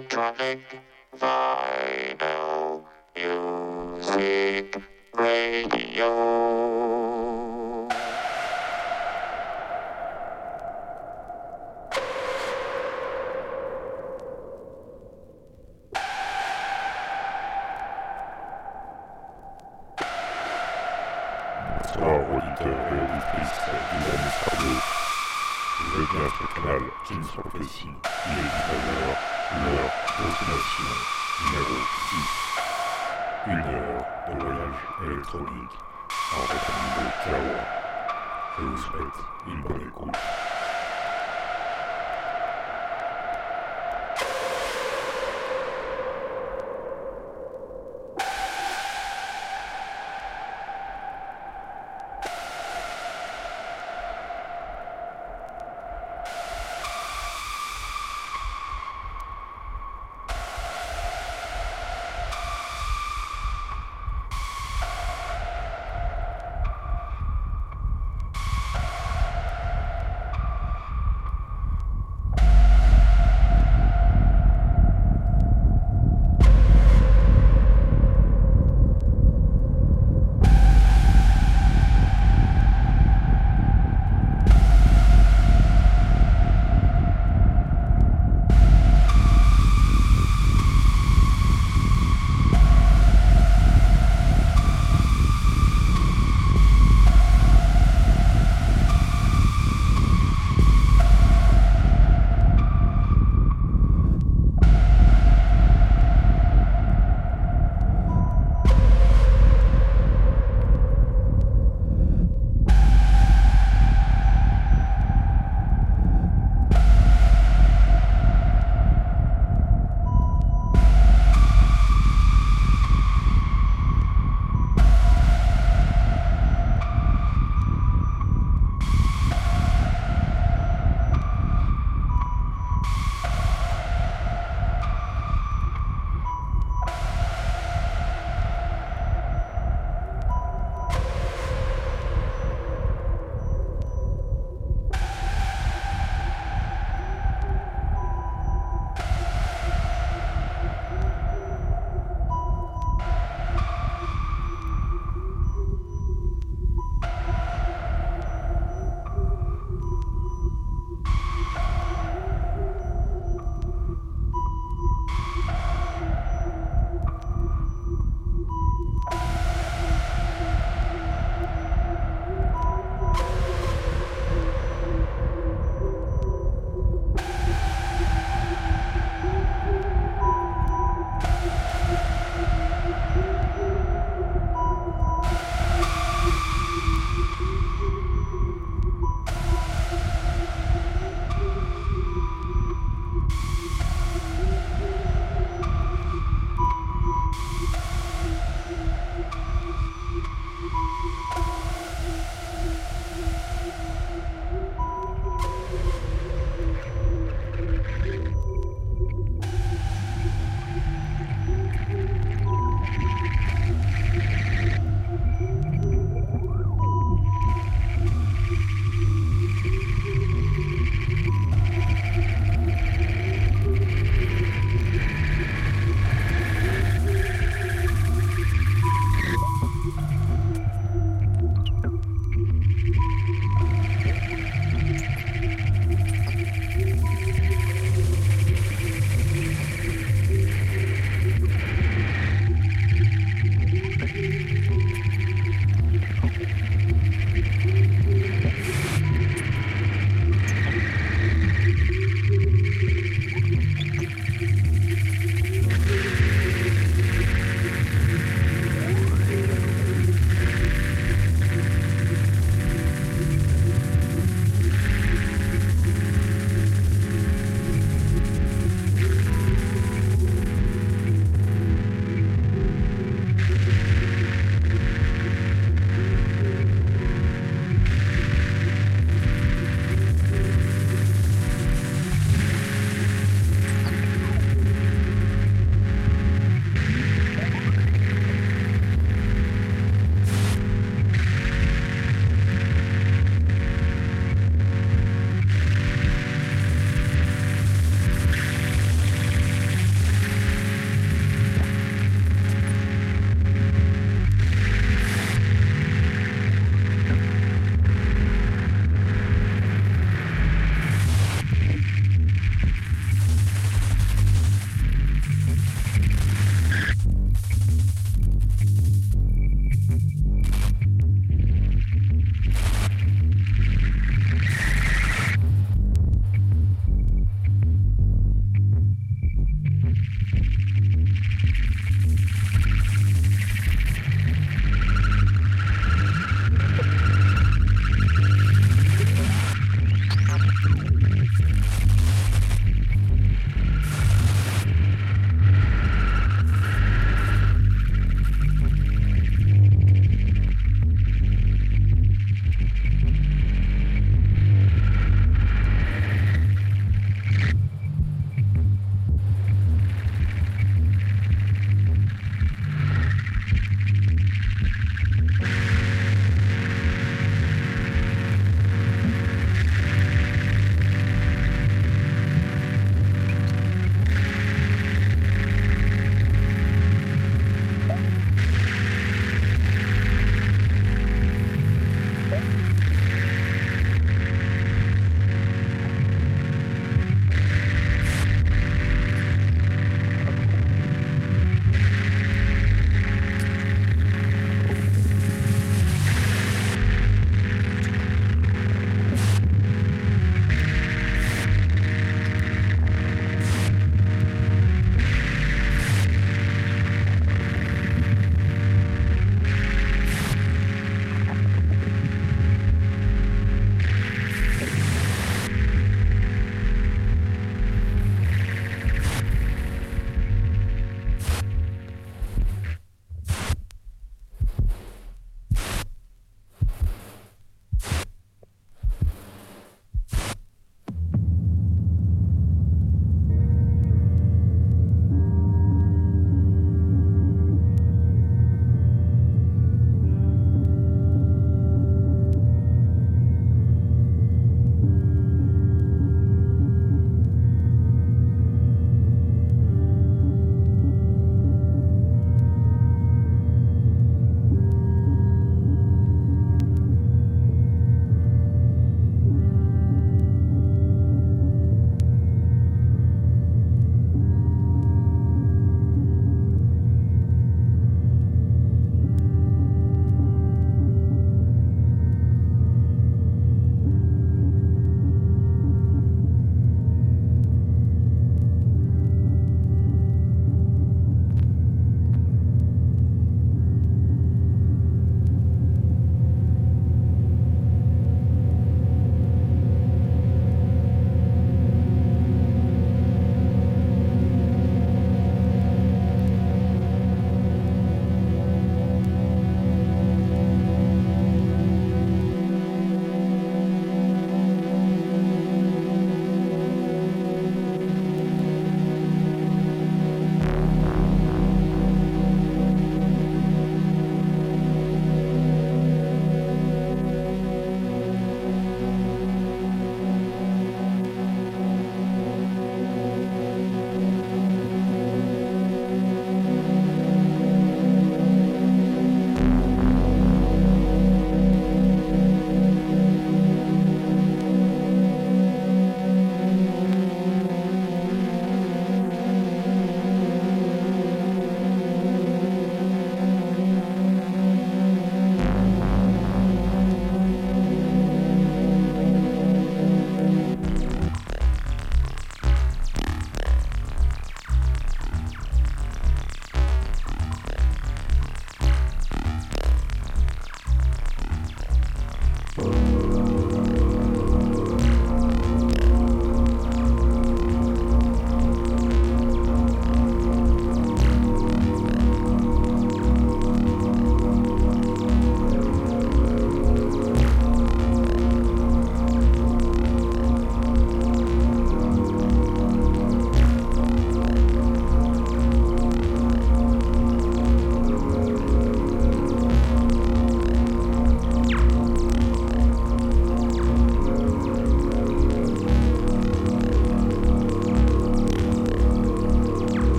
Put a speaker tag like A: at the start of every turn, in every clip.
A: electronic vinyl.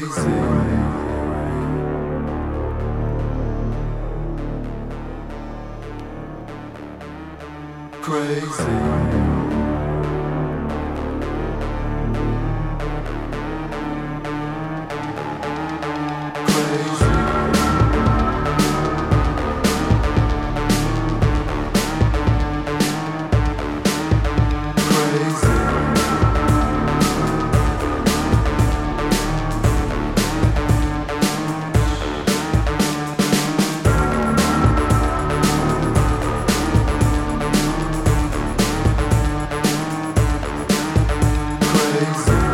A: crazy. Texas.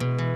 A: thank you